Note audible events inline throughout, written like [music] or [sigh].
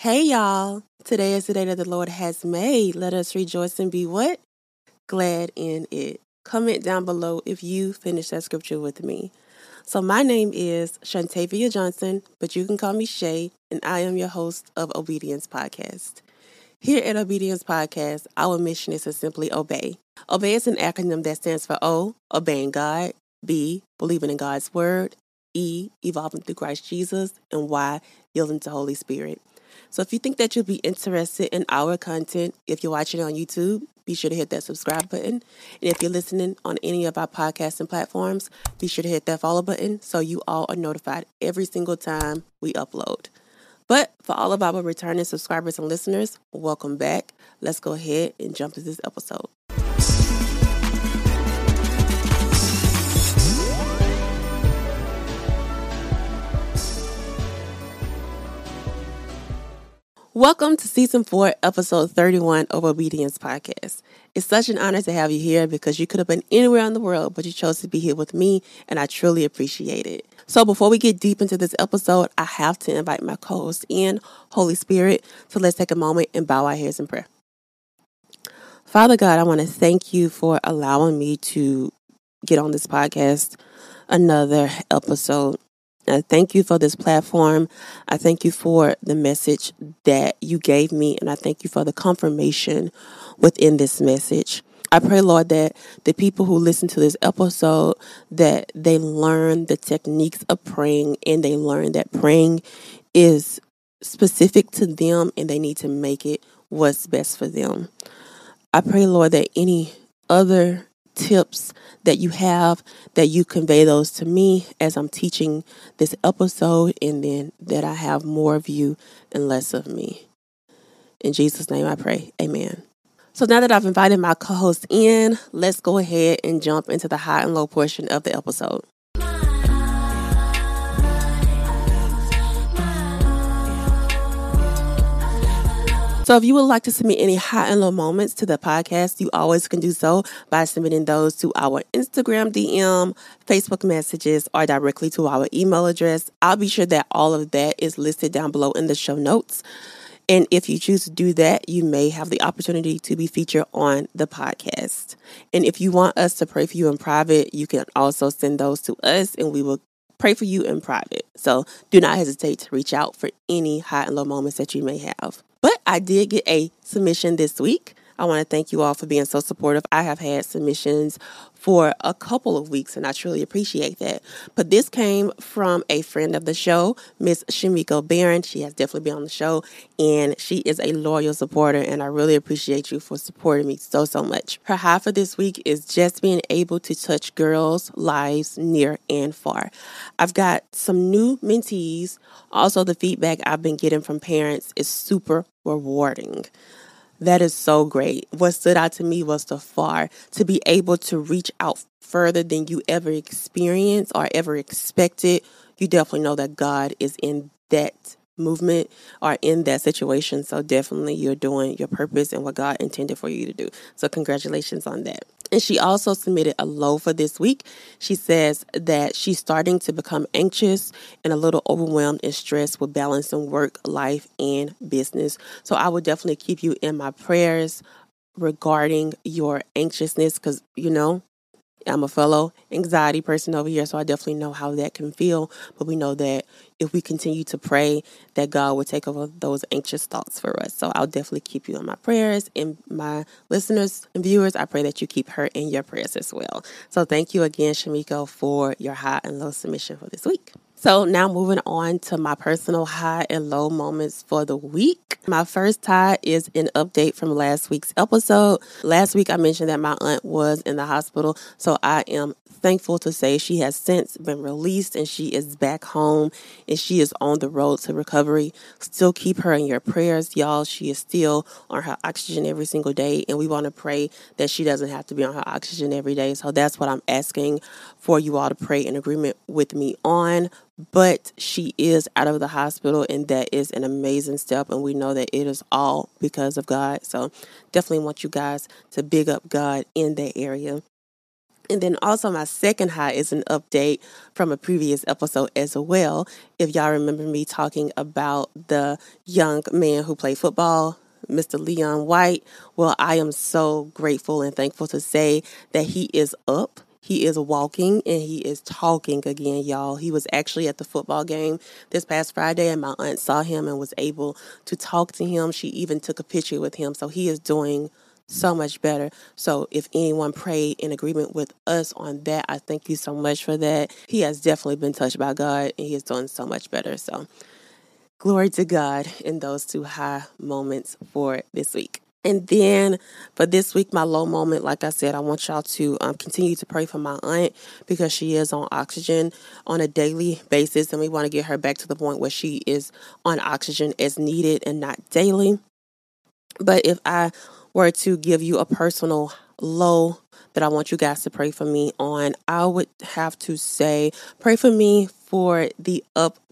Hey y'all. Today is the day that the Lord has made. Let us rejoice and be what? Glad in it. Comment down below if you finish that scripture with me. So my name is Shantavia Johnson, but you can call me Shay, and I am your host of Obedience Podcast. Here at Obedience Podcast, our mission is to simply obey. Obey is an acronym that stands for O, obeying God, B, believing in God's word, E, evolving through Christ Jesus, and Y, yielding to Holy Spirit. So if you think that you'll be interested in our content, if you're watching on YouTube, be sure to hit that subscribe button. And if you're listening on any of our podcasting platforms, be sure to hit that follow button so you all are notified every single time we upload. But for all of our returning subscribers and listeners, welcome back. Let's go ahead and jump into this episode. Welcome to season four, episode 31 of Obedience Podcast. It's such an honor to have you here because you could have been anywhere in the world, but you chose to be here with me, and I truly appreciate it. So, before we get deep into this episode, I have to invite my co host in, Holy Spirit. So, let's take a moment and bow our heads in prayer. Father God, I want to thank you for allowing me to get on this podcast another episode. I thank you for this platform. I thank you for the message that you gave me, and I thank you for the confirmation within this message. I pray, Lord, that the people who listen to this episode that they learn the techniques of praying and they learn that praying is specific to them and they need to make it what's best for them. I pray, Lord, that any other tips that you have that you convey those to me as I'm teaching this episode and then that I have more of you and less of me. In Jesus' name I pray. Amen. So now that I've invited my co-host in, let's go ahead and jump into the high and low portion of the episode. So if you would like to submit any high and low moments to the podcast, you always can do so by submitting those to our Instagram DM, Facebook messages, or directly to our email address. I'll be sure that all of that is listed down below in the show notes. And if you choose to do that, you may have the opportunity to be featured on the podcast. And if you want us to pray for you in private, you can also send those to us and we will pray for you in private. So do not hesitate to reach out for any high and low moments that you may have. But I did get a submission this week. I want to thank you all for being so supportive. I have had submissions for a couple of weeks and I truly appreciate that. But this came from a friend of the show, Miss Shamiko Barron. She has definitely been on the show and she is a loyal supporter and I really appreciate you for supporting me so, so much. Her high for this week is just being able to touch girls' lives near and far. I've got some new mentees. Also, the feedback I've been getting from parents is super rewarding. That is so great. What stood out to me was the far to be able to reach out further than you ever experienced or ever expected. You definitely know that God is in that movement or in that situation. So definitely you're doing your purpose and what God intended for you to do. So congratulations on that. And she also submitted a low for this week. She says that she's starting to become anxious and a little overwhelmed and stressed with balancing work, life, and business. So I will definitely keep you in my prayers regarding your anxiousness because, you know, I'm a fellow anxiety person over here, so I definitely know how that can feel. But we know that if we continue to pray, that God will take over those anxious thoughts for us. So I'll definitely keep you in my prayers. And my listeners and viewers, I pray that you keep her in your prayers as well. So thank you again, Shamiko, for your high and low submission for this week. So now moving on to my personal high and low moments for the week. My first high is an update from last week's episode. Last week I mentioned that my aunt was in the hospital, so I am thankful to say she has since been released and she is back home and she is on the road to recovery. Still keep her in your prayers, y'all. She is still on her oxygen every single day, and we want to pray that she doesn't have to be on her oxygen every day. So that's what I'm asking for you all to pray in agreement with me on. But she is out of the hospital, and that is an amazing step. And we know that it is all because of God. So definitely want you guys to big up God in that area. And then also, my second high is an update from a previous episode as well. If y'all remember me talking about the young man who played football, Mr. Leon White, well, I am so grateful and thankful to say that he is up. He is walking and he is talking again, y'all. He was actually at the football game this past Friday, and my aunt saw him and was able to talk to him. She even took a picture with him. So he is doing so much better. So if anyone prayed in agreement with us on that, I thank you so much for that. He has definitely been touched by God and he is doing so much better. So glory to God in those two high moments for this week. And then for this week, my low moment, like I said, I want y'all to um, continue to pray for my aunt because she is on oxygen on a daily basis. And we want to get her back to the point where she is on oxygen as needed and not daily. But if I were to give you a personal low that I want you guys to pray for me on, I would have to say, pray for me for the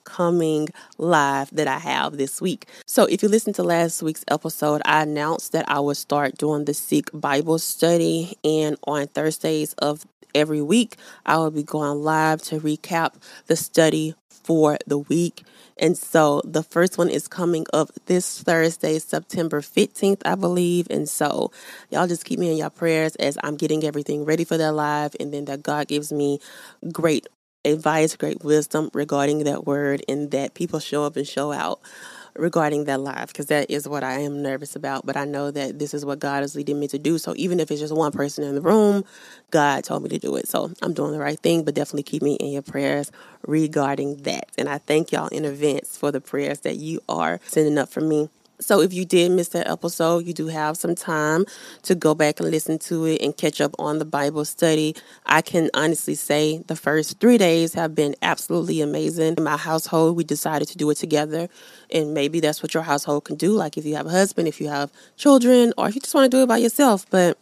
upcoming live that I have this week. So, if you listen to last week's episode, I announced that I would start doing the Seek Bible study, and on Thursdays of every week, I will be going live to recap the study for the week. And so the first one is coming up this Thursday, September 15th, I believe. And so y'all just keep me in your prayers as I'm getting everything ready for that live. And then that God gives me great advice, great wisdom regarding that word, and that people show up and show out regarding that life because that is what I am nervous about. But I know that this is what God is leading me to do. So even if it's just one person in the room, God told me to do it. So I'm doing the right thing, but definitely keep me in your prayers regarding that. And I thank y'all in advance for the prayers that you are sending up for me. So if you did miss that episode, you do have some time to go back and listen to it and catch up on the Bible study. I can honestly say the first three days have been absolutely amazing. In my household, we decided to do it together. And maybe that's what your household can do. Like if you have a husband, if you have children, or if you just want to do it by yourself. But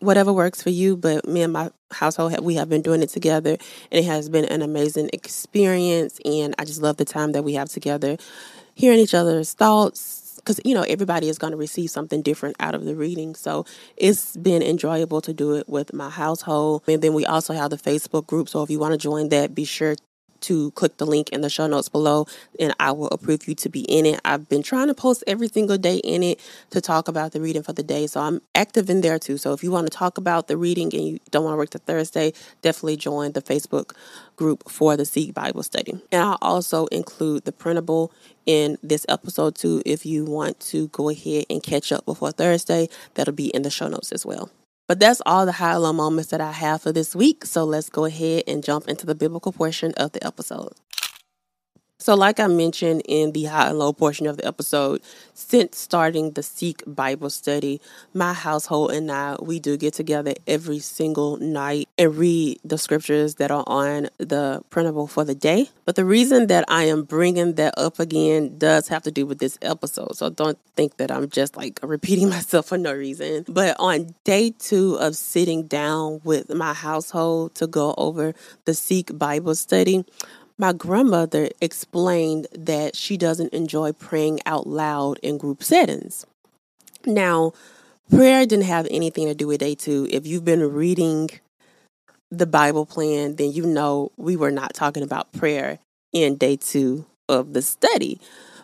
whatever works for you. But me and my household, we have been doing it together, and it has been an amazing experience. And I just love the time that we have together, hearing each other's thoughts, because you know everybody is going to receive something different out of the reading so it's been enjoyable to do it with my household. And then we also have the facebook group so if you want to join that be sure to click the link in the show notes below and I will approve you to be in it. I've been trying to post every single day in it to talk about the reading for the day. So I'm active in there too. So if you want to talk about the reading and you don't want to work to Thursday, definitely join the Facebook group for the Seek Bible study. And I'll also include the printable in this episode too if you want to go ahead and catch up before Thursday. That'll be in the show notes as well. But that's all the high low moments that I have for this week. So let's go ahead and jump into the biblical portion of the episode. So, like I mentioned in the high and low portion of the episode, since starting the Seek Bible study, my household and I, we do get together every single night and read the scriptures that are on the printable for the day. But the reason that I am bringing that up again does have to do with this episode. So, don't think that I'm just like repeating [laughs] myself for no reason. But on day two of sitting down with my household to go over the Seek Bible study, my grandmother explained that she doesn't enjoy praying out loud in group settings. Now, prayer didn't have anything to do with day two. If you've been reading the Bible plan, then you know we were not talking about prayer in day two of the study.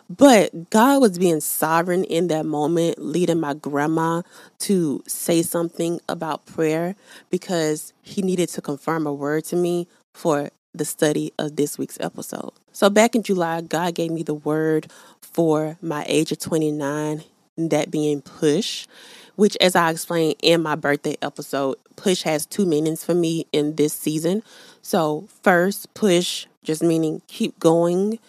But God was being sovereign in that moment, leading my grandma to say something about prayer because he needed to confirm a word to me for the study of this week's episode. So, back in July, God gave me the word for my age of 29, that being push, which, as I explained in my birthday episode, push has two meanings for me in this season. So, first, push just meaning keep going,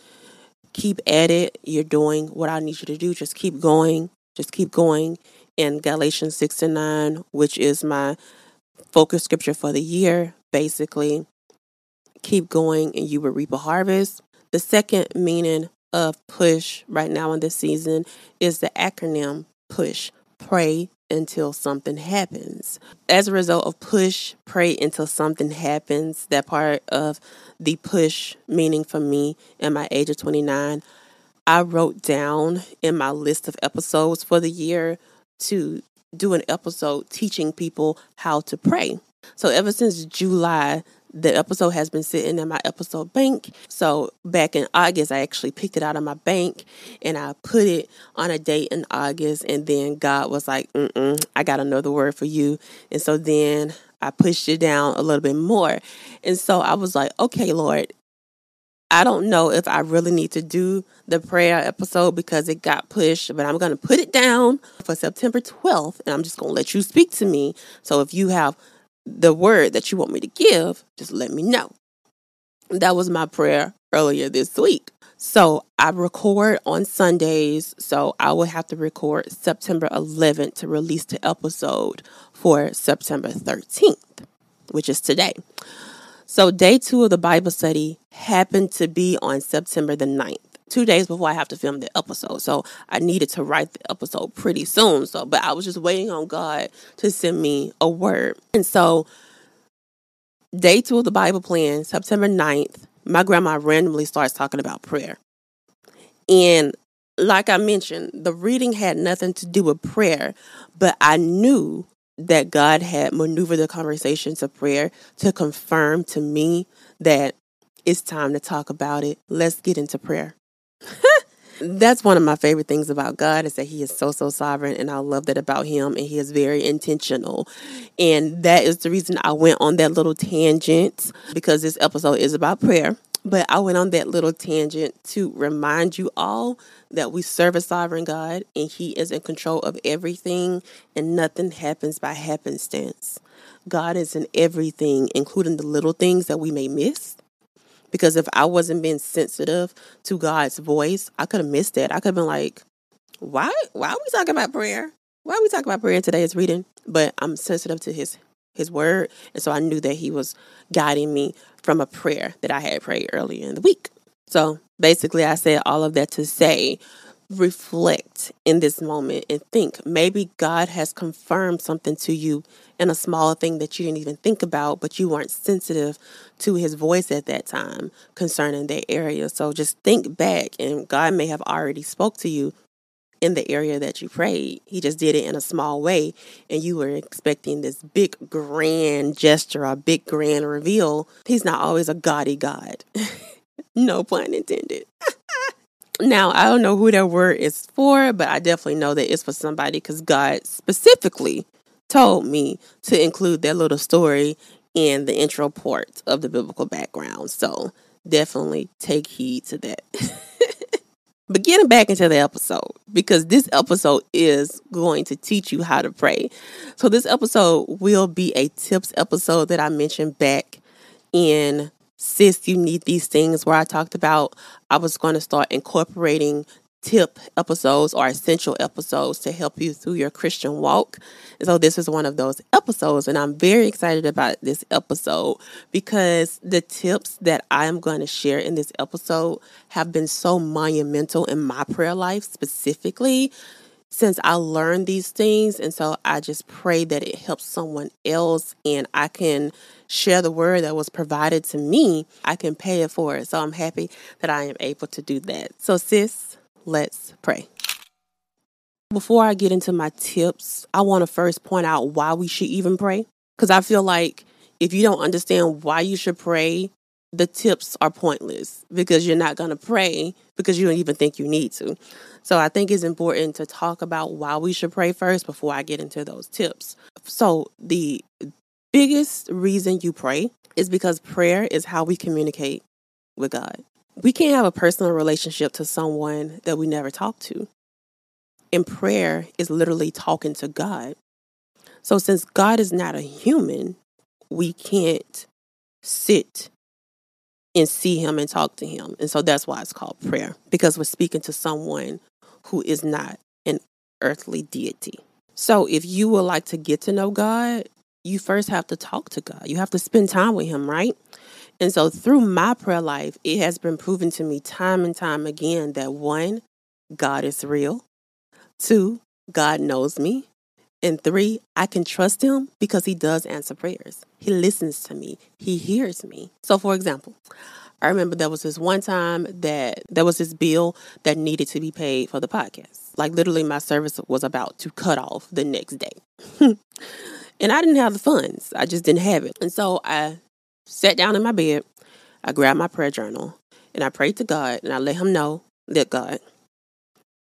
keep at it. You're doing what I need you to do. Just keep going, just keep going. In Galatians 6 and 9, which is my focus scripture for the year, basically keep going and you will reap a harvest. The second meaning of push right now in this season is the acronym push. Pray until something happens. As a result of push, pray until something happens, that part of the push meaning for me in my age of 29, I wrote down in my list of episodes for the year to do an episode teaching people how to pray. So ever since July, the episode has been sitting in my episode bank. So back in August, I actually picked it out of my bank and I put it on a date in August. And then God was like, Mm-mm, I got another word for you. And so then I pushed it down a little bit more. And so I was like, okay, Lord, I don't know if I really need to do the prayer episode because it got pushed, but I'm going to put it down for September 12th and I'm just going to let you speak to me. So if you have the word that you want me to give, just let me know. That was my prayer earlier this week. So I record on Sundays, so I will have to record September 11th to release the episode for September 13th, which is today. So day two of the Bible study happened to be on September the 9th two days before I have to film the episode. So I needed to write the episode pretty soon. So, but I was just waiting on God to send me a word. And so, day two of the Bible plan, September 9th, my grandma randomly starts talking about prayer. And like I mentioned, the reading had nothing to do with prayer, but I knew that God had maneuvered the conversation to prayer to confirm to me that it's time to talk about it. Let's get into prayer. That's one of my favorite things about God is that He is so, so sovereign, and I love that about Him, and He is very intentional. And that is the reason I went on that little tangent because this episode is about prayer. But I went on that little tangent to remind you all that we serve a sovereign God and He is in control of everything, and nothing happens by happenstance. God is in everything, including the little things that we may miss because if I wasn't being sensitive to God's voice, I could have missed it. I could have been like, why why are we talking about prayer? Why are we talking about prayer today?" today's reading? But I'm sensitive to his his word. And so I knew that he was guiding me from a prayer that I had prayed earlier in the week. So basically I said all of that to say reflect in this moment and think maybe God has confirmed something to you in a small thing that you didn't even think about, but you weren't sensitive to his voice at that time concerning that area. So just think back and God may have already spoke to you in the area that you prayed. He just did it in a small way and you were expecting this big grand gesture, a big grand reveal. He's not always a gaudy God. [laughs] no pun intended. [laughs] Now, I don't know who that word is for, but I definitely know that it's for somebody because God specifically told me to include that little story in the intro part of the biblical background. So definitely take heed to that. [laughs] but getting back into the episode, because this episode is going to teach you how to pray. So this episode will be a tips episode that I mentioned back in sis, you need these things where I talked about I was going to start incorporating tip episodes or essential episodes to help you through your Christian walk. And so this is one of those episodes and I'm very excited about this episode because the tips that I am going to share in this episode have been so monumental in my prayer life specifically since I learned these things. And so I just pray that it helps someone else and I can share the word that was provided to me. I can pay it for it. So I'm happy that I am able to do that. So, sis, let's pray. Before I get into my tips, I want to first point out why we should even pray. Because I feel like if you don't understand why you should pray, the tips are pointless because you're not going to pray because you don't even think you need to. So I think it's important to talk about why we should pray first before I get into those tips. So the biggest reason you pray is because prayer is how we communicate with God. We can't have a personal relationship to someone that we never talk to. And prayer is literally talking to God. So since God is not a human, we can't sit and see him and talk to him. And so that's why it's called prayer, because we're speaking to someone who is not an earthly deity. So if you would like to get to know God, you first have to talk to God. You have to spend time with him, right? And so through my prayer life, it has been proven to me time and time again that one, God is real. Two, God knows me. And three, I can trust him because he does answer prayers. He listens to me, he hears me. So, for example, I remember there was this one time that there was this bill that needed to be paid for the podcast. Like, literally, my service was about to cut off the next day. [laughs] And I didn't have the funds. I just didn't have it. And so I sat down in my bed, I grabbed my prayer journal, and I prayed to God and I let him know that God,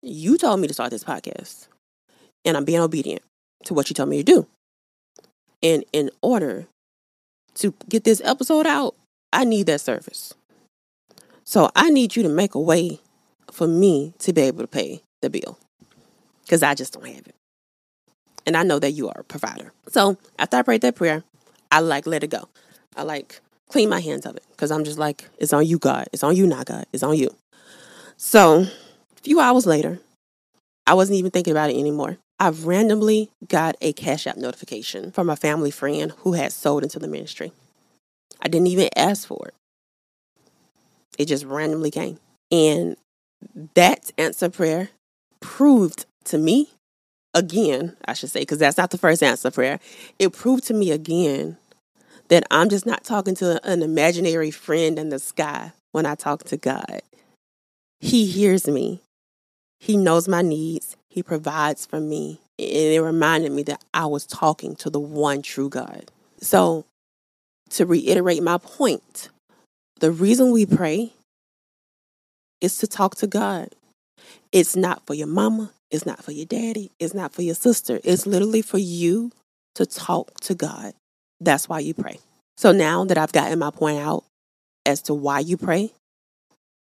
you told me to start this podcast. And I'm being obedient to what you told me to do. And in order to get this episode out, I need that service. So I need you to make a way for me to be able to pay the bill because I just don't have it. And I know that you are a provider. So after I prayed that prayer, I like let it go. I like clean my hands of it because I'm just like, it's on you, God. It's on you, not God. It's on you. So a few hours later, I wasn't even thinking about it anymore. I randomly got a Cash App notification from a family friend who had sold into the ministry. I didn't even ask for it. It just randomly came. And that answer prayer proved to me again, I should say, because that's not the first answer prayer. It proved to me again that I'm just not talking to an imaginary friend in the sky when I talk to God. He hears me, He knows my needs, He provides for me. And it reminded me that I was talking to the one true God. So, to reiterate my point, the reason we pray is to talk to God. It's not for your mama, it's not for your daddy, it's not for your sister. It's literally for you to talk to God. That's why you pray. So now that I've gotten my point out as to why you pray,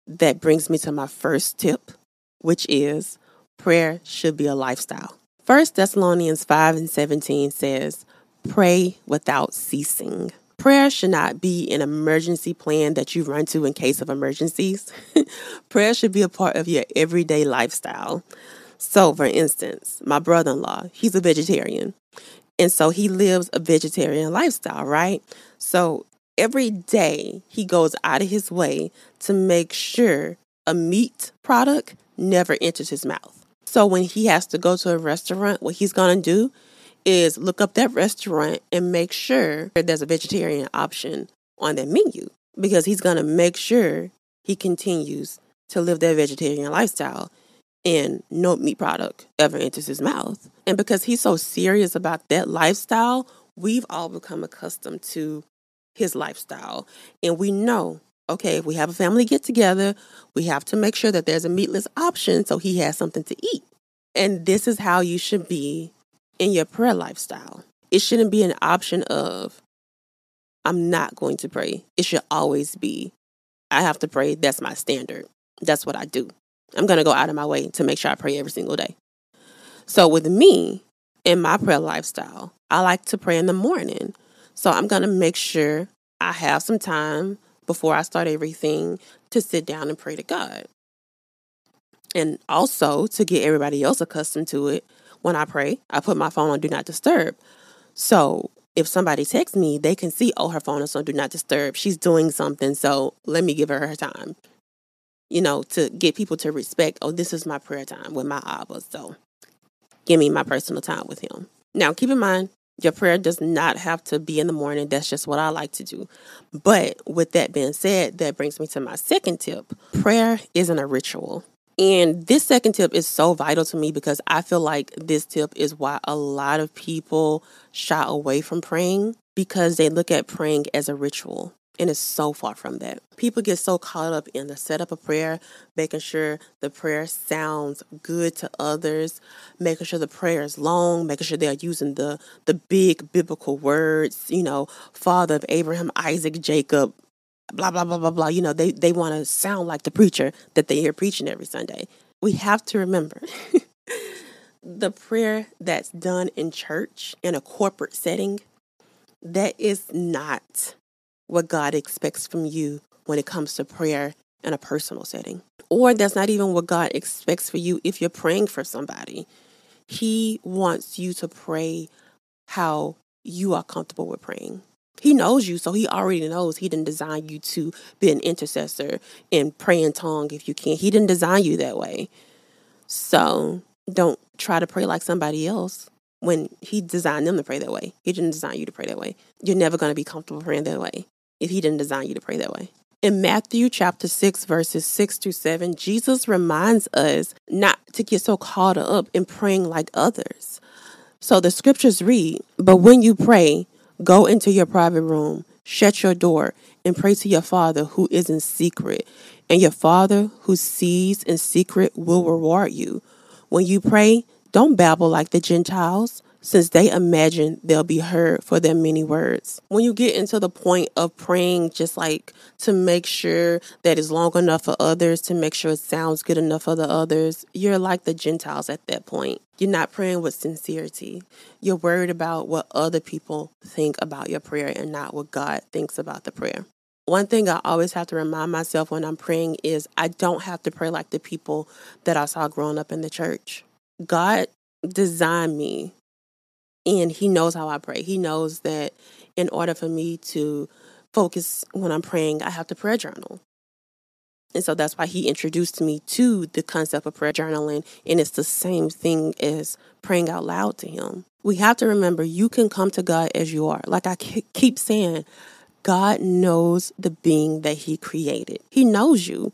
that brings me to my first tip, which is prayer should be a lifestyle. First Thessalonians 5 and 17 says, Pray without ceasing. Prayer should not be an emergency plan that you run to in case of emergencies. [laughs] Prayer should be a part of your everyday lifestyle. So, for instance, my brother in law, he's a vegetarian. And so he lives a vegetarian lifestyle, right? So every day he goes out of his way to make sure a meat product never enters his mouth. So when he has to go to a restaurant, what he's going to do is look up that restaurant and make sure there's a vegetarian option on their menu because he's going to make sure he continues to live that vegetarian lifestyle and no meat product ever enters his mouth. And because he's so serious about that lifestyle, we've all become accustomed to his lifestyle. And we know, okay, if we have a family get together, we have to make sure that there's a meatless option so he has something to eat. And this is how you should be in your prayer lifestyle. It shouldn't be an option of, I'm not going to pray. It should always be, I have to pray. That's my standard. That's what I do. I'm going to go out of my way to make sure I pray every single day. So with me in my prayer lifestyle, I like to pray in the morning. So I'm going to make sure I have some time before I start everything to sit down and pray to God. And also to get everybody else accustomed to it, when I pray, I put my phone on do not disturb. So if somebody texts me, they can see, oh, her phone is on do not disturb. She's doing something. So let me give her her time you know, to get people to respect, oh, this is my prayer time with my Abba. So give me my personal time with him. Now, keep in mind, your prayer does not have to be in the morning. That's just what I like to do. But with that being said, that brings me to my second tip. Prayer isn't a ritual. And this second tip is so vital to me because I feel like this tip is why a lot of people shy away from praying because they look at praying as a ritual. And it's so far from that. People get so caught up in the setup of prayer, making sure the prayer sounds good to others, making sure the prayer is long, making sure they're using the the big biblical words, you know, Father of Abraham, Isaac, Jacob, blah blah blah blah blah. You know, they they want to sound like the preacher that they hear preaching every Sunday. We have to remember [laughs] the prayer that's done in church in a corporate setting that is not what God expects from you when it comes to prayer in a personal setting. Or that's not even what God expects for you if you're praying for somebody. He wants you to pray how you are comfortable with praying. He knows you, so he already knows he didn't design you to be an intercessor and pray in tongue if you can. He didn't design you that way. So don't try to pray like somebody else when he designed them to pray that way. He didn't design you to pray that way. You're never going to be comfortable praying that way if he didn't design you to pray that way. In Matthew chapter 6, verses 6 to 7, Jesus reminds us not to get so caught up in praying like others. So the scriptures read, But when you pray, go into your private room, shut your door, and pray to your Father who is in secret. And your Father who sees in secret will reward you. When you pray, don't babble like the Gentiles since they imagine they'll be heard for their many words. When you get into the point of praying, just like to make sure that it's long enough for others, to make sure it sounds good enough for the others, you're like the Gentiles at that point. You're not praying with sincerity. You're worried about what other people think about your prayer and not what God thinks about the prayer. One thing I always have to remind myself when I'm praying is I don't have to pray like the people that I saw growing up in the church. God designed me and he knows how I pray. He knows that in order for me to focus when I'm praying, I have to prayer journal. And so that's why he introduced me to the concept of prayer journaling. And it's the same thing as praying out loud to him. We have to remember you can come to God as you are. Like I keep saying, God knows the being that he created, he knows you.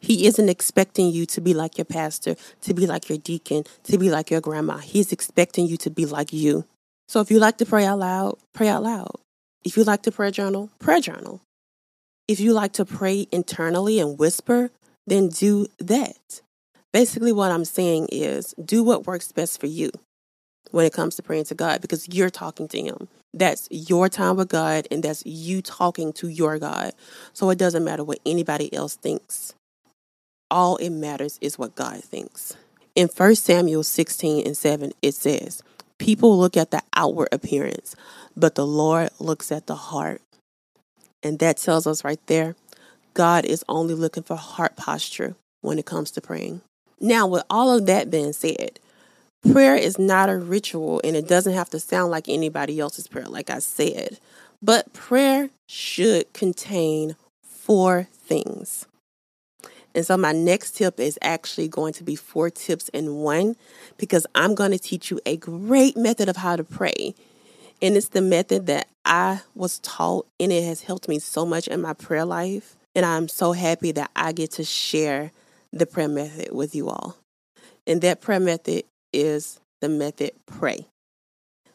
He isn't expecting you to be like your pastor, to be like your deacon, to be like your grandma. He's expecting you to be like you. So if you like to pray out loud, pray out loud. If you like to prayer journal, prayer journal. If you like to pray internally and whisper, then do that. Basically, what I'm saying is do what works best for you when it comes to praying to God because you're talking to Him. That's your time with God and that's you talking to your God. So it doesn't matter what anybody else thinks all it matters is what God thinks. In 1 Samuel 16 and 7, it says, People look at the outward appearance, but the Lord looks at the heart. And that tells us right there, God is only looking for heart posture when it comes to praying. Now, with all of that being said, prayer is not a ritual and it doesn't have to sound like anybody else's prayer, like I said. But prayer should contain four things and so, my next tip is actually going to be four tips in one because I'm going to teach you a great method of how to pray. And it's the method that I was taught, and it has helped me so much in my prayer life. And I'm so happy that I get to share the prayer method with you all. And that prayer method is the method PRAY,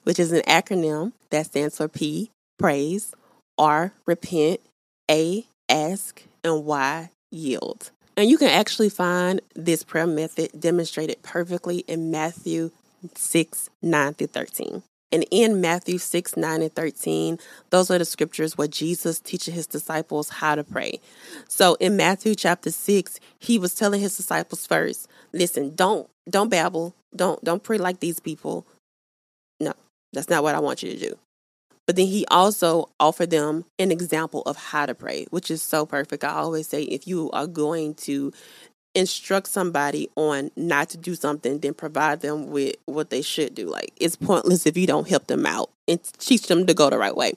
which is an acronym that stands for P, praise, R, repent, A, ask, and Y, yield. And you can actually find this prayer method demonstrated perfectly in Matthew 6 9 through 13. And in Matthew 6 9 and 13, those are the scriptures where Jesus teaches his disciples how to pray. So in Matthew chapter 6, he was telling his disciples first, listen, don't don't babble, don't don't pray like these people. No, that's not what I want you to do. But then he also offered them an example of how to pray, which is so perfect. I always say if you are going to instruct somebody on not to do something, then provide them with what they should do. Like it's pointless if you don't help them out and teach them to go the right way.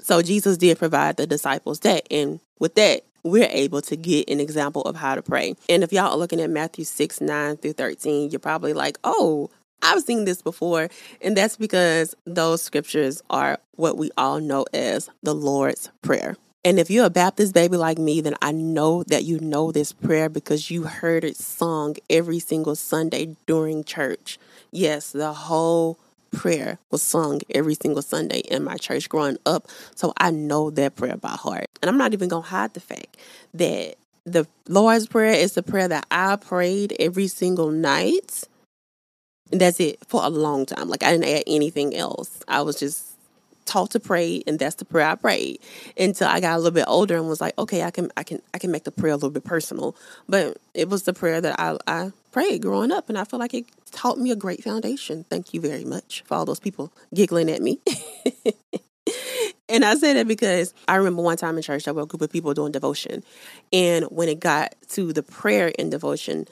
So Jesus did provide the disciples that. And with that, we're able to get an example of how to pray. And if y'all are looking at Matthew 6, 9 through 13, you're probably like, oh, I've seen this before, and that's because those scriptures are what we all know as the Lord's Prayer. And if you're a Baptist baby like me, then I know that you know this prayer because you heard it sung every single Sunday during church. Yes, the whole prayer was sung every single Sunday in my church growing up. So I know that prayer by heart. And I'm not even going to hide the fact that the Lord's Prayer is the prayer that I prayed every single night that's it for a long time. Like I didn't add anything else. I was just taught to pray and that's the prayer I prayed until I got a little bit older and was like, okay, I can I can I can make the prayer a little bit personal. But it was the prayer that I, I prayed growing up and I feel like it taught me a great foundation. Thank you very much for all those people giggling at me. [laughs] and I say that because I remember one time in church, I was a group of people doing devotion. And when it got to the prayer in devotion,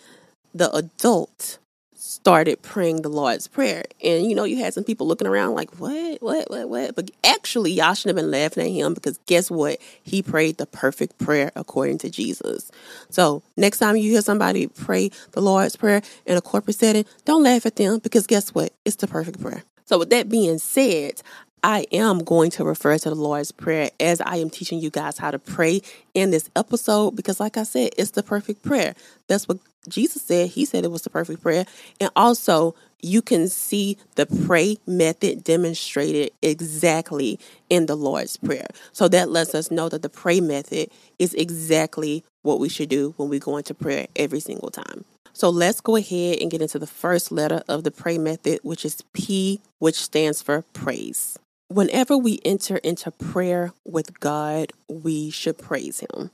the adult started praying the Lord's Prayer. And you know, you had some people looking around like, what, what, what, what? But actually, y'all should have been laughing at him because guess what? He prayed the perfect prayer according to Jesus. So next time you hear somebody pray the Lord's Prayer in a corporate setting, don't laugh at them because guess what? It's the perfect prayer. So with that being said, I am going to refer to the Lord's Prayer as I am teaching you guys how to pray in this episode because, like I said, it's the perfect prayer. That's what Jesus said, He said it was the perfect prayer. And also, you can see the pray method demonstrated exactly in the Lord's Prayer. So that lets us know that the pray method is exactly what we should do when we go into prayer every single time. So let's go ahead and get into the first letter of the pray method, which is P, which stands for praise. Whenever we enter into prayer with God, we should praise Him.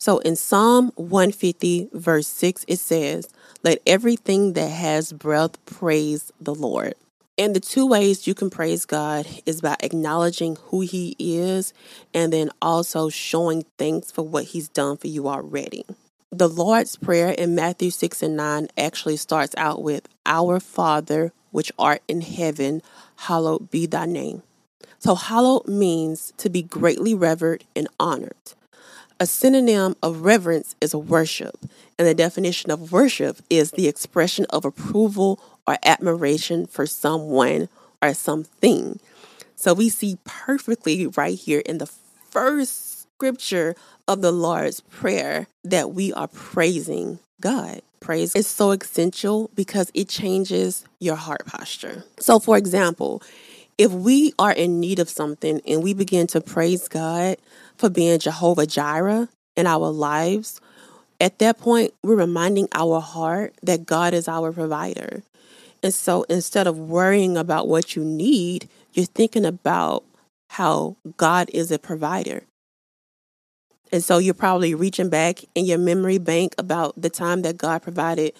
So in Psalm 150, verse 6, it says, Let everything that has breath praise the Lord. And the two ways you can praise God is by acknowledging who He is and then also showing thanks for what He's done for you already. The Lord's Prayer in Matthew 6 and 9 actually starts out with, Our Father, which art in heaven, hallowed be thy name. So, hallowed means to be greatly revered and honored. A synonym of reverence is worship, and the definition of worship is the expression of approval or admiration for someone or something. So we see perfectly right here in the first scripture of the Lord's Prayer that we are praising God. Praise is so essential because it changes your heart posture. So, for example, if we are in need of something and we begin to praise God, for being Jehovah Jireh in our lives, at that point, we're reminding our heart that God is our provider. And so instead of worrying about what you need, you're thinking about how God is a provider. And so you're probably reaching back in your memory bank about the time that God provided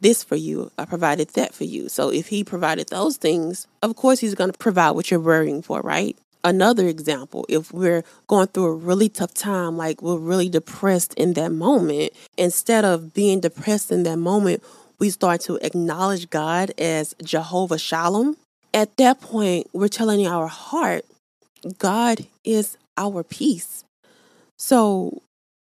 this for you, I provided that for you. So if He provided those things, of course He's going to provide what you're worrying for, right? Another example, if we're going through a really tough time, like we're really depressed in that moment, instead of being depressed in that moment, we start to acknowledge God as Jehovah Shalom. At that point, we're telling our heart, God is our peace. So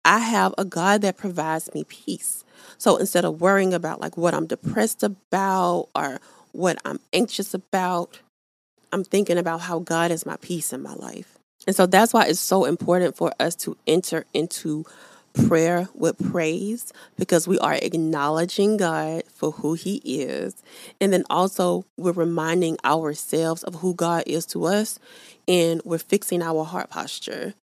I have a God that provides me peace. So instead of worrying about like what I'm depressed about or what I'm anxious about, I'm thinking about how God is my peace in my life. And so that's why it's so important for us to enter into prayer with praise because we are acknowledging God for who He is. And then also, we're reminding ourselves of who God is to us and we're fixing our heart posture.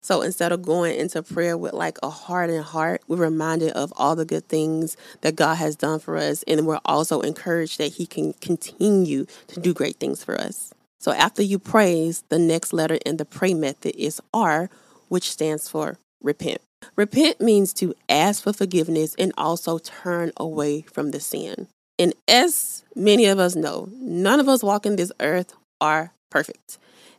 So instead of going into prayer with like a hardened heart, we're reminded of all the good things that God has done for us. And we're also encouraged that He can continue to do great things for us. So after you praise, the next letter in the pray method is R, which stands for repent. Repent means to ask for forgiveness and also turn away from the sin. And as many of us know, none of us walking this earth are perfect.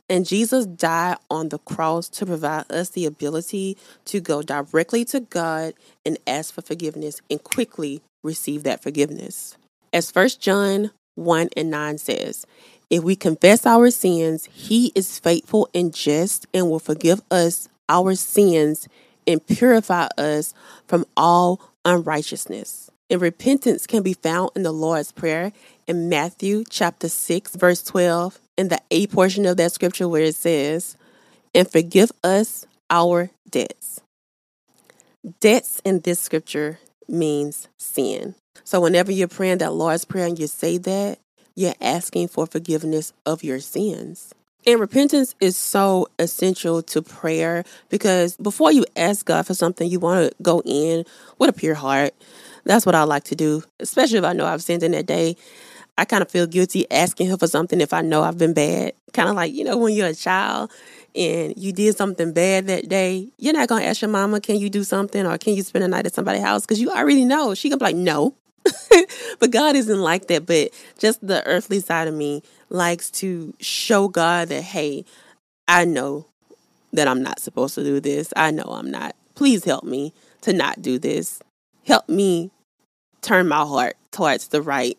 And Jesus died on the cross to provide us the ability to go directly to God and ask for forgiveness and quickly receive that forgiveness. As 1 John 1 and 9 says, if we confess our sins, he is faithful and just and will forgive us our sins and purify us from all unrighteousness. And repentance can be found in the Lord's Prayer in Matthew chapter 6, verse 12, in the A portion of that scripture where it says, And forgive us our debts. Debts in this scripture means sin. So whenever you're praying that Lord's Prayer and you say that, you're asking for forgiveness of your sins. And repentance is so essential to prayer because before you ask God for something, you want to go in with a pure heart. That's what I like to do, especially if I know I've sinned in that day. I kind of feel guilty asking her for something if I know I've been bad. Kind of like, you know, when you're a child and you did something bad that day, you're not going to ask your mama, can you do something or can you spend a night at somebody's house? Because you already know. She going to be like, no. [laughs] but God isn't like that. But just the earthly side of me likes to show God that, hey, I know that I'm not supposed to do this. I know I'm not. Please help me to not do this. Help me turn my heart towards the right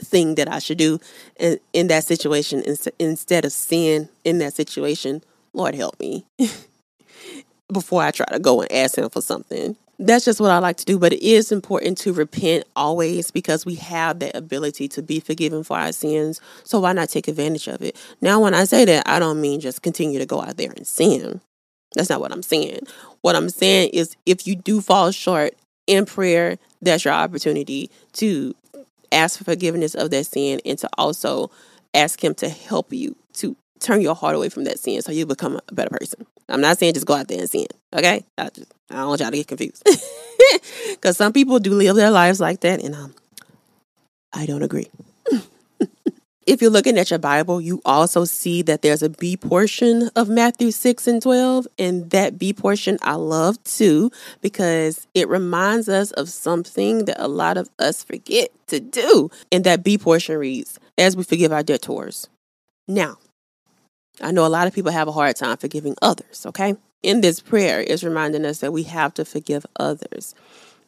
thing that I should do in, in that situation instead of sin in that situation. Lord, help me [laughs] before I try to go and ask Him for something. That's just what I like to do, but it is important to repent always because we have that ability to be forgiven for our sins. So why not take advantage of it? Now, when I say that, I don't mean just continue to go out there and sin. That's not what I'm saying. What I'm saying is if you do fall short in prayer, that's your opportunity to ask for forgiveness of that sin and to also ask Him to help you to turn your heart away from that sin so you become a better person. I'm not saying just go out there and sin, okay? I, just, I don't want y'all to get confused. [laughs] Because some people do live their lives like that, and um, I don't agree. If you're looking at your Bible, you also see that there's a B portion of Matthew 6 and 12. And that B portion I love too because it reminds us of something that a lot of us forget to do. And that B portion reads, As we forgive our debtors. Now, I know a lot of people have a hard time forgiving others, okay? In this prayer, it's reminding us that we have to forgive others.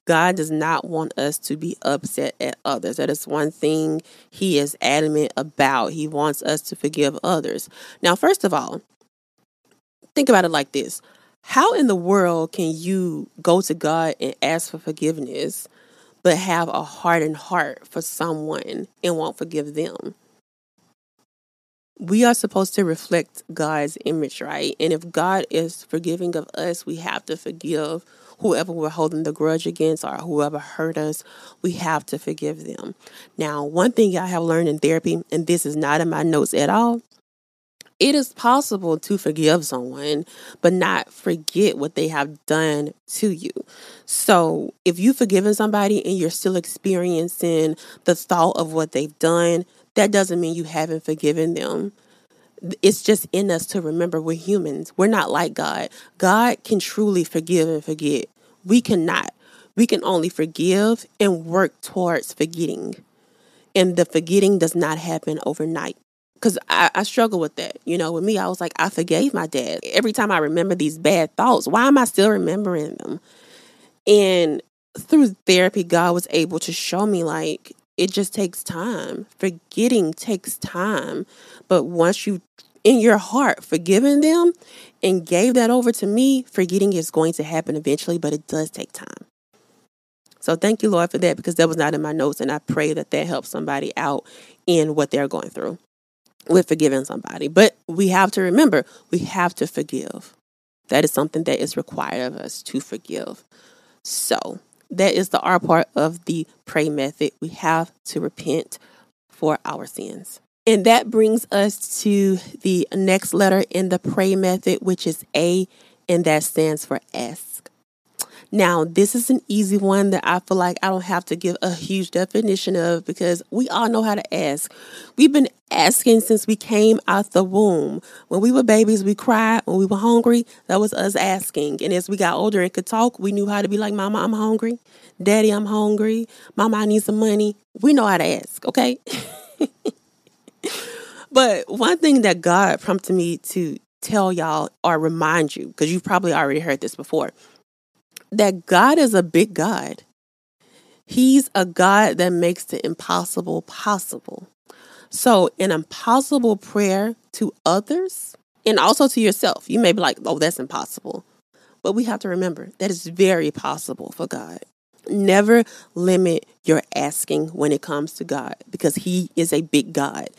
God does not want us to be upset at others. That is one thing He is adamant about. He wants us to forgive others. Now, first of all, think about it like this How in the world can you go to God and ask for forgiveness, but have a hardened heart for someone and won't forgive them? we are supposed to reflect God's image, right? And if God is forgiving of us, we have to forgive whoever we're holding the grudge against or whoever hurt us. We have to forgive them. Now, one thing I have learned in therapy, and this is not in my notes at all, it is possible to forgive someone, but not forget what they have done to you. So, if you've forgiven somebody and you're still experiencing the thought of what they've done, that doesn't mean you haven't forgiven them. It's just in us to remember we're humans. We're not like God. God can truly forgive and forget. We cannot. We can only forgive and work towards forgetting. And the forgetting does not happen overnight. Because I, I struggle with that. You know, with me, I was like, I forgave my dad. Every time I remember these bad thoughts, why am I still remembering them? And through therapy, God was able to show me, like, it just takes time. Forgetting takes time. But once you in your heart forgiven them and gave that over to me, forgetting is going to happen eventually, but it does take time. So thank you, Lord, for that because that was not in my notes. And I pray that that helps somebody out in what they're going through with forgiving somebody. But we have to remember, we have to forgive. That is something that is required of us to forgive. So that is the R part of the pray method. We have to repent for our sins. And that brings us to the next letter in the pray method, which is A, and that stands for ask. Now, this is an easy one that I feel like I don't have to give a huge definition of because we all know how to ask. We've been asking since we came out the womb. When we were babies, we cried. When we were hungry, that was us asking. And as we got older and could talk, we knew how to be like, Mama, I'm hungry. Daddy, I'm hungry. Mama, I need some money. We know how to ask, okay? [laughs] but one thing that God prompted me to tell y'all or remind you, because you've probably already heard this before that God is a big God. He's a God that makes the impossible possible. So, an impossible prayer to others and also to yourself, you may be like, oh, that's impossible. But we have to remember that is very possible for God. Never limit your asking when it comes to God because He is a big God.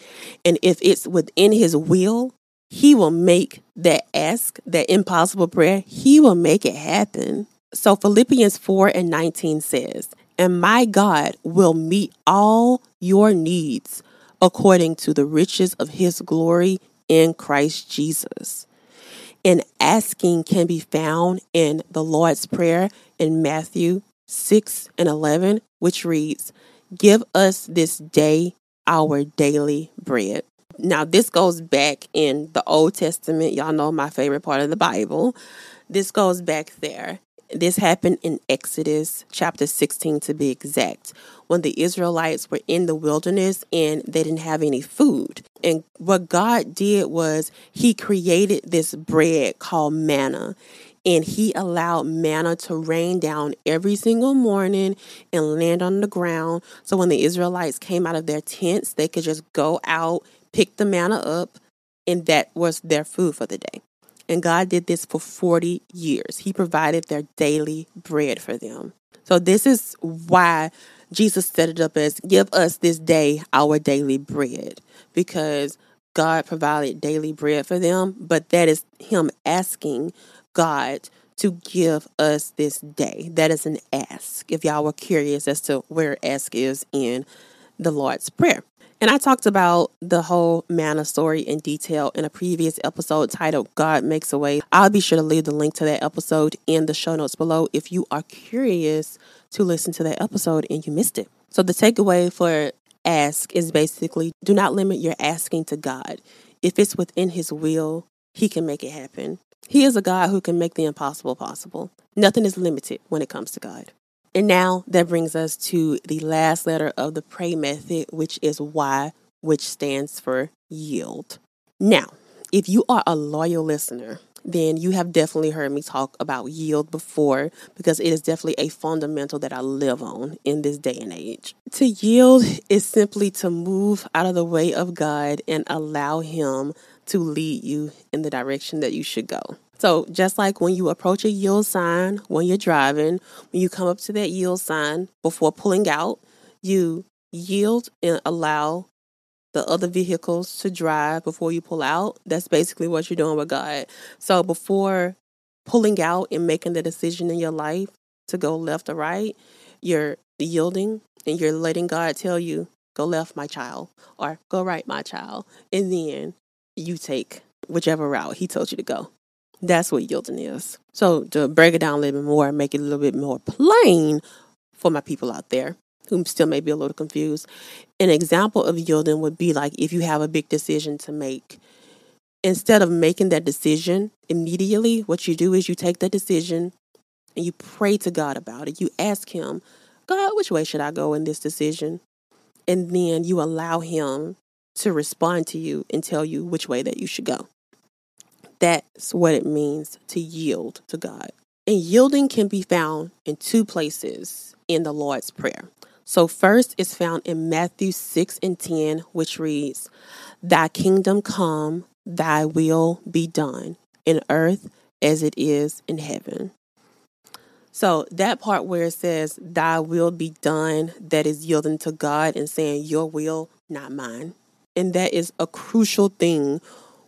And if it's within His will, He will make that ask, that impossible prayer, He will make it happen. So Philippians 4 and 19 says, And my God will meet all your needs according to the riches of his glory in Christ Jesus. And asking can be found in the Lord's Prayer in Matthew 6 and 11, which reads, Give us this day our daily bread. Now, this goes back in the Old Testament. Y'all know my favorite part of the Bible. This goes back there. This happened in Exodus chapter 16 to be exact, when the Israelites were in the wilderness and they didn't have any food. And what God did was He created this bread called manna. And he allowed manna to rain down every single morning and land on the ground. So when the Israelites came out of their tents, they could just go out, pick the manna up, and that was their food for the day. And God did this for 40 years. He provided their daily bread for them. So, this is why Jesus set it up as give us this day our daily bread because God provided daily bread for them, but that is Him asking God to give us this day. That is an ask. If y'all were curious as to where ask is in the Lord's Prayer. And I talked about the whole manna story in detail in a previous episode titled God Makes a Way. I'll be sure to leave the link to that episode in the show notes below if you are curious to listen to that episode and you missed it. So, the takeaway for ask is basically do not limit your asking to God. If it's within His will, He can make it happen. He is a God who can make the impossible possible. Nothing is limited when it comes to God. And now that brings us to the last letter of the pray method, which is Y, which stands for yield. Now, if you are a loyal listener, then you have definitely heard me talk about yield before because it is definitely a fundamental that I live on in this day and age. To yield is simply to move out of the way of God and allow Him to lead you in the direction that you should go. So, just like when you approach a yield sign when you're driving, when you come up to that yield sign before pulling out, you yield and allow the other vehicles to drive before you pull out. That's basically what you're doing with God. So, before pulling out and making the decision in your life to go left or right, you're yielding and you're letting God tell you, go left, my child, or go right, my child. And then you take whichever route He told you to go. That's what yielding is. So to break it down a little bit more and make it a little bit more plain for my people out there who still may be a little confused, an example of yielding would be like if you have a big decision to make. Instead of making that decision immediately, what you do is you take that decision and you pray to God about it. You ask Him, God, which way should I go in this decision? And then you allow Him to respond to you and tell you which way that you should go. That's what it means to yield to God. And yielding can be found in two places in the Lord's Prayer. So, first is found in Matthew 6 and 10, which reads, Thy kingdom come, thy will be done, in earth as it is in heaven. So, that part where it says, Thy will be done, that is yielding to God and saying, Your will, not mine. And that is a crucial thing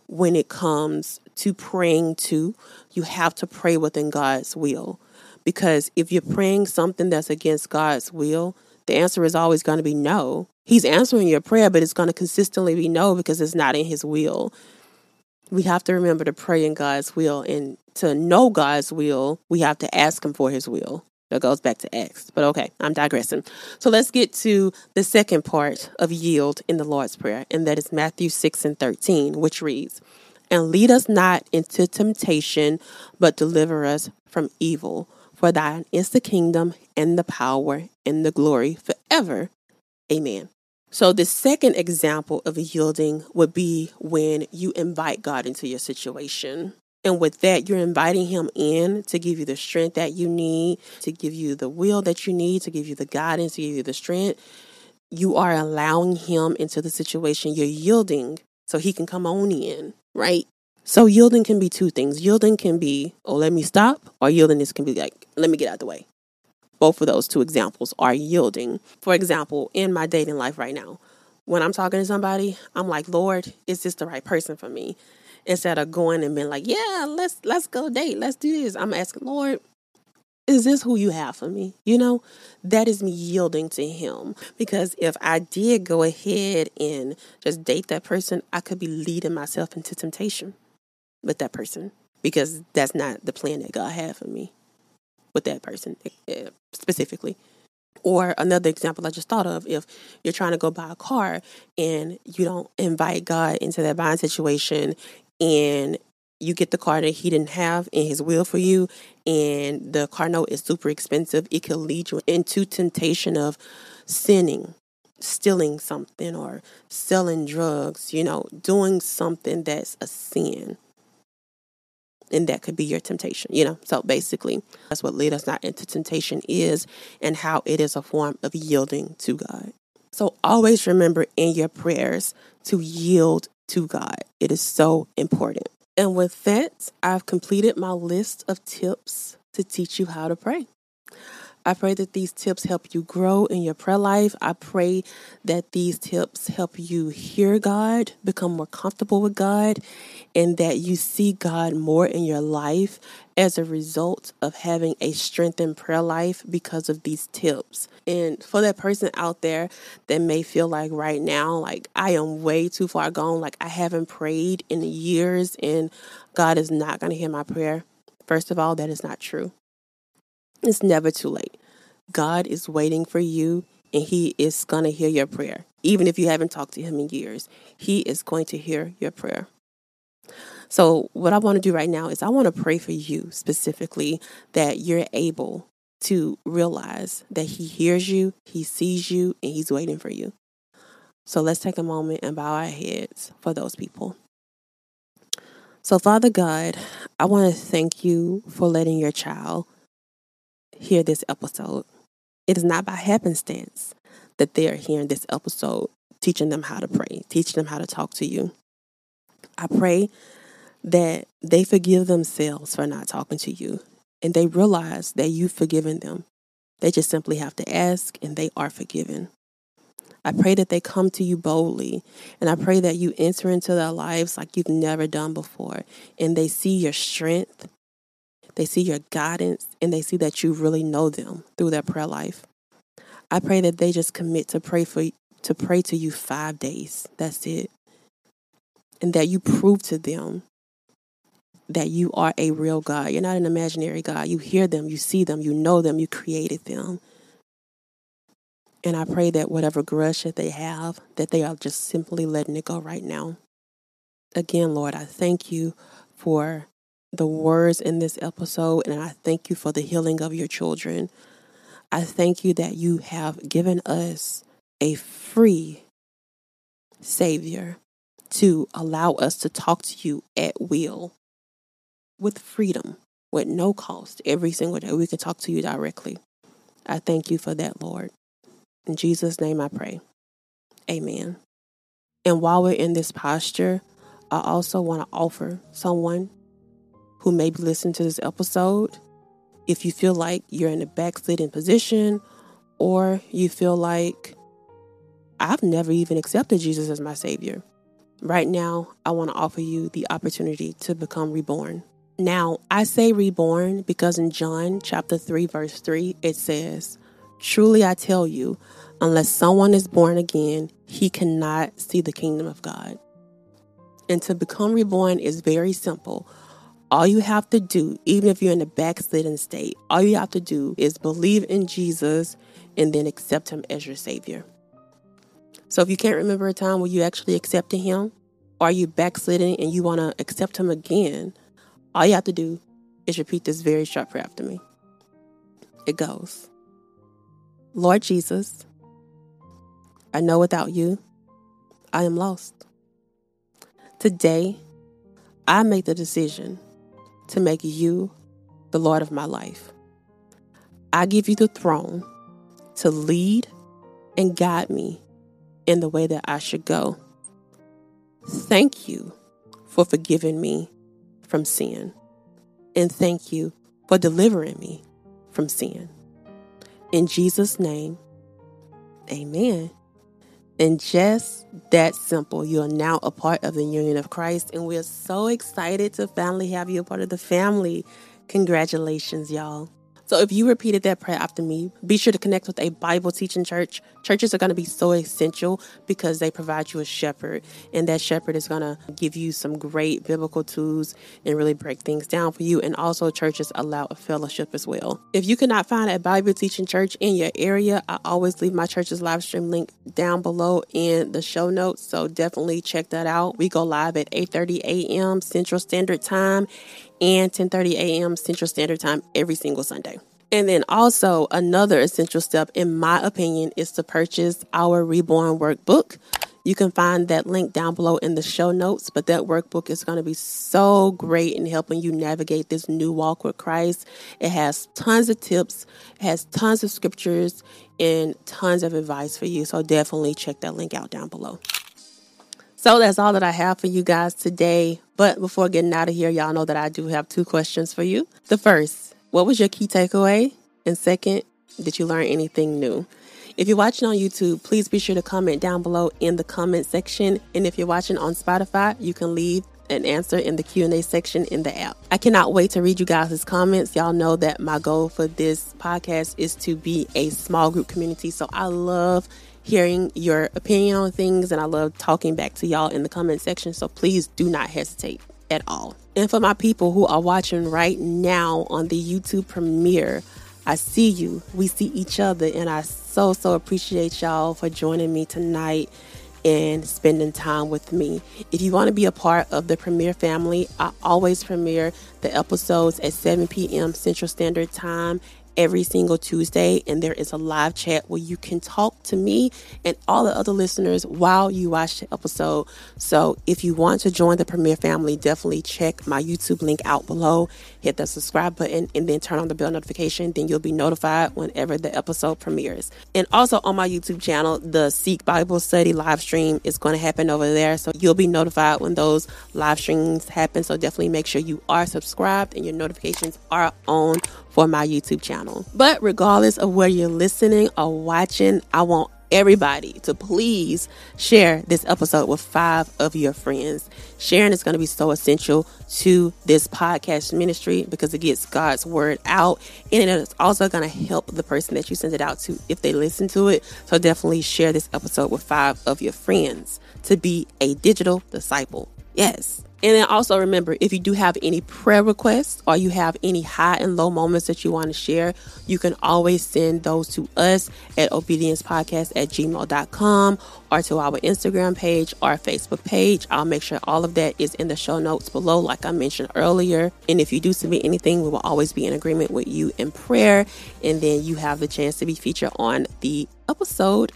when it comes to praying to. You have to pray within God's will. Because if you're praying something that's against God's will, the answer is always going to be no. He's answering your prayer, but it's going to consistently be no because it's not in His will. We have to remember to pray in God's will. And to know God's will, we have to ask Him for His will. That goes back to Acts. But okay, I'm digressing. So let's get to the second part of yield in the Lord's Prayer, and that is Matthew 6 and 13, which reads, And lead us not into temptation, but deliver us from evil. For thine is the kingdom and the power and the glory forever. Amen. So, the second example of yielding would be when you invite God into your situation. And with that, you're inviting him in to give you the strength that you need, to give you the will that you need, to give you the guidance, to give you the strength. You are allowing him into the situation. You're yielding so he can come on in, right? So yielding can be two things. Yielding can be, oh, let me stop, or yielding can be like, let me get out the way. Both of those two examples are yielding. For example, in my dating life right now, when I'm talking to somebody, I'm like, Lord, is this the right person for me? instead of going and being like, yeah, let's let's go date, let's do this. I'm asking, Lord, is this who you have for me? You know, that is me yielding to him. Because if I did go ahead and just date that person, I could be leading myself into temptation with that person because that's not the plan that God had for me with that person eh, eh, specifically. Or another example I just thought of if you're trying to go buy a car and you don't invite God into that buying situation and you get the car that he didn't have in his will for you and the car note is super expensive it could lead you into temptation of sinning stealing something or selling drugs you know doing something that's a sin and that could be your temptation you know so basically that's what lead us not into temptation is and how it is a form of yielding to god so always remember in your prayers to yield to God. It is so important. And with that, I've completed my list of tips to teach you how to pray. I pray that these tips help you grow in your prayer life. I pray that these tips help you hear God, become more comfortable with God, and that you see God more in your life as a result of having a strengthened prayer life because of these tips. And for that person out there that may feel like right now, like I am way too far gone, like I haven't prayed in years and God is not going to hear my prayer. First of all, that is not true. It's never too late. God is waiting for you and He is going to hear your prayer. Even if you haven't talked to Him in years, He is going to hear your prayer. So, what I want to do right now is I want to pray for you specifically that you're able to realize that He hears you, He sees you, and He's waiting for you. So, let's take a moment and bow our heads for those people. So, Father God, I want to thank you for letting your child hear this episode. It is not by happenstance that they are hearing this episode, teaching them how to pray, teaching them how to talk to you. I pray that they forgive themselves for not talking to you and they realize that you've forgiven them. They just simply have to ask and they are forgiven. I pray that they come to you boldly and I pray that you enter into their lives like you've never done before and they see your strength they see your guidance and they see that you really know them through their prayer life. I pray that they just commit to pray for to pray to you 5 days. That's it. And that you prove to them that you are a real God. You're not an imaginary God. You hear them, you see them, you know them, you created them. And I pray that whatever grudge that they have, that they are just simply letting it go right now. Again, Lord, I thank you for the words in this episode, and I thank you for the healing of your children. I thank you that you have given us a free Savior to allow us to talk to you at will with freedom, with no cost. Every single day, we can talk to you directly. I thank you for that, Lord. In Jesus' name I pray. Amen. And while we're in this posture, I also want to offer someone who may be listening to this episode, if you feel like you're in a backsliding position or you feel like I've never even accepted Jesus as my Savior, right now I want to offer you the opportunity to become reborn. Now, I say reborn because in John chapter 3, verse 3, it says, Truly I tell you, unless someone is born again, he cannot see the kingdom of God. And to become reborn is very simple. All you have to do, even if you're in a backslidden state, all you have to do is believe in Jesus and then accept Him as your Savior. So if you can't remember a time where you actually accepted Him, or you backslidden and you want to accept Him again, all you have to do is repeat this very short prayer after me. It goes Lord Jesus, I know without you, I am lost. Today, I make the decision to make you the Lord of my life. I give you the throne to lead and guide me in the way that I should go. Thank you for forgiving me from sin. And thank you for delivering me from sin. In Jesus' name, amen. And just that simple, you are now a part of the union of Christ. And we're so excited to finally have you a part of the family. Congratulations, y'all. So if you repeated that prayer after me, be sure to connect with a Bible teaching church. Churches are going to be so essential because they provide you a shepherd, and that shepherd is going to give you some great biblical tools and really break things down for you. And also, churches allow a fellowship as well. If you cannot find a Bible teaching church in your area, I always leave my church's live stream link down below in the show notes. So definitely check that out. We go live at 8:30 a.m. Central Standard Time and 10:30 a.m. Central Standard Time every single Sunday. And then also another essential step in my opinion is to purchase our reborn workbook. You can find that link down below in the show notes, but that workbook is going to be so great in helping you navigate this new walk with Christ. It has tons of tips, it has tons of scriptures, and tons of advice for you. So definitely check that link out down below. So that's all that I have for you guys today. But before getting out of here, y'all know that I do have two questions for you. The first, what was your key takeaway? And second, Did you learn anything new? If you're watching on YouTube, please be sure to comment down below in the comment section. And if you're watching on Spotify, you can leave an answer in the Q&A section in the app. I cannot wait to read you guys' comments. Y'all know that my goal for this podcast is to be a small group community. So I love hearing your opinion on things and I love talking back to y'all in the comment section. So please do not hesitate at all. And for my people who are watching right now on the YouTube premiere, I see you. We see each other and I so, so appreciate y'all for joining me tonight and spending time with me. If you want to be a part of the premiere family, I always premiere the episodes at 7 p.m. Central Standard Time every single Tuesday, and there is a live chat where you can talk to me and all the other listeners while you watch the episode. So, if you want to join the Premiere family, definitely check my YouTube link out below, hit the subscribe button, and then turn on the bell notification. Then you'll be notified whenever the episode premieres. And also on my YouTube channel, the Seek Bible Study live stream is going to happen over there. So, you'll be notified when those live streams happen. So, definitely make sure you are subscribed and your notifications are on for my YouTube channel. But regardless of where you're listening or watching, I want everybody to please share this episode with five of your friends. Sharing is going to be so essential to this podcast ministry because it gets God's word out and it's also going to help the person that you send it out to if they listen to it. So definitely share this episode with five of your friends to be a digital disciple. Yes. And then also remember if you do have any prayer requests or you have any high and low moments that you want to share, you can always send those to us at obediencepodcast at gmail.com or to our Instagram page or Facebook page. I'll make sure all of that is in the show notes below, like I mentioned earlier. And if you do submit anything, we will always be in agreement with you in prayer. And then you have the chance to be featured on the episode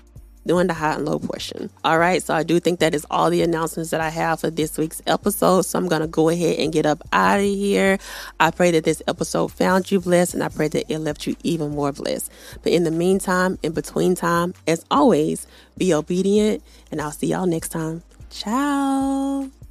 doing the high and low portion. All right, so I do think that is all the announcements that I have for this week's episode. So I'm going to go ahead and get up out of here. I pray that this episode found you blessed and I pray that it left you even more blessed. But in the meantime, in between time, as always, be obedient and I'll see y'all next time. Ciao.